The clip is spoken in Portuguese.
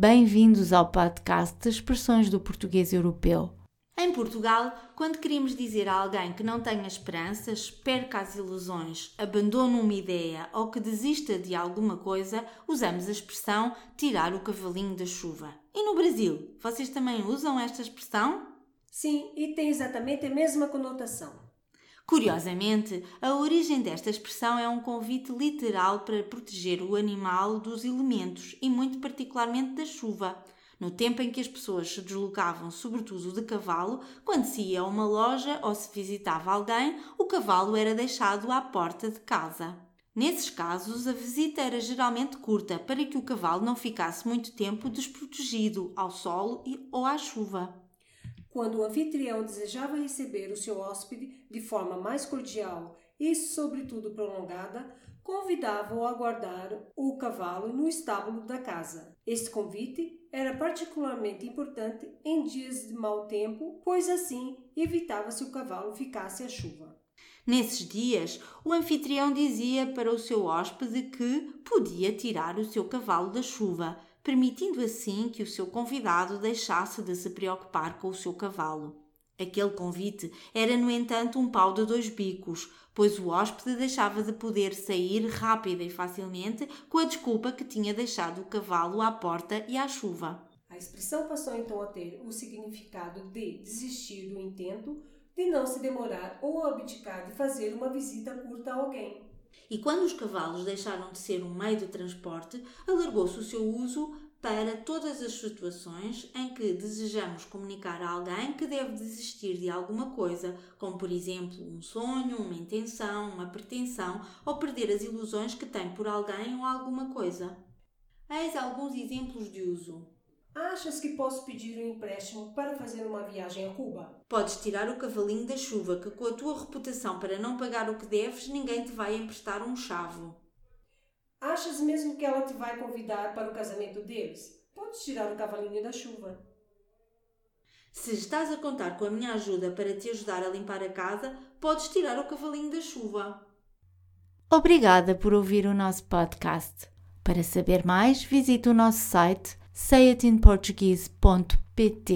Bem-vindos ao podcast de Expressões do Português Europeu. Em Portugal, quando queremos dizer a alguém que não tenha esperanças, perca as ilusões, abandone uma ideia ou que desista de alguma coisa, usamos a expressão tirar o cavalinho da chuva. E no Brasil, vocês também usam esta expressão? Sim, e tem exatamente a mesma conotação. Curiosamente, a origem desta expressão é um convite literal para proteger o animal dos elementos e, muito particularmente, da chuva. No tempo em que as pessoas se deslocavam, sobretudo de cavalo, quando se ia a uma loja ou se visitava alguém, o cavalo era deixado à porta de casa. Nesses casos, a visita era geralmente curta para que o cavalo não ficasse muito tempo desprotegido ao sol ou à chuva. Quando o anfitrião desejava receber o seu hóspede de forma mais cordial e, sobretudo, prolongada, convidava-o a guardar o cavalo no estábulo da casa. Este convite era particularmente importante em dias de mau tempo, pois assim evitava-se o cavalo ficasse à chuva. Nesses dias, o anfitrião dizia para o seu hóspede que podia tirar o seu cavalo da chuva, permitindo assim que o seu convidado deixasse de se preocupar com o seu cavalo. Aquele convite era, no entanto, um pau de dois bicos, pois o hóspede deixava de poder sair rápida e facilmente com a desculpa que tinha deixado o cavalo à porta e à chuva. A expressão passou então a ter o significado de desistir do intento, de não se demorar ou abdicar de fazer uma visita curta a alguém. E quando os cavalos deixaram de ser um meio de transporte, alargou-se o seu uso para todas as situações em que desejamos comunicar a alguém que deve desistir de alguma coisa, como por exemplo um sonho, uma intenção, uma pretensão ou perder as ilusões que tem por alguém ou alguma coisa. Eis alguns exemplos de uso. Achas que posso pedir um empréstimo para fazer uma viagem a Cuba? Podes tirar o cavalinho da chuva, que com a tua reputação para não pagar o que deves, ninguém te vai emprestar um chavo. Achas mesmo que ela te vai convidar para o casamento deles? Podes tirar o cavalinho da chuva. Se estás a contar com a minha ajuda para te ajudar a limpar a casa, podes tirar o cavalinho da chuva. Obrigada por ouvir o nosso podcast. Para saber mais, visite o nosso site sayitinportuguese.pt.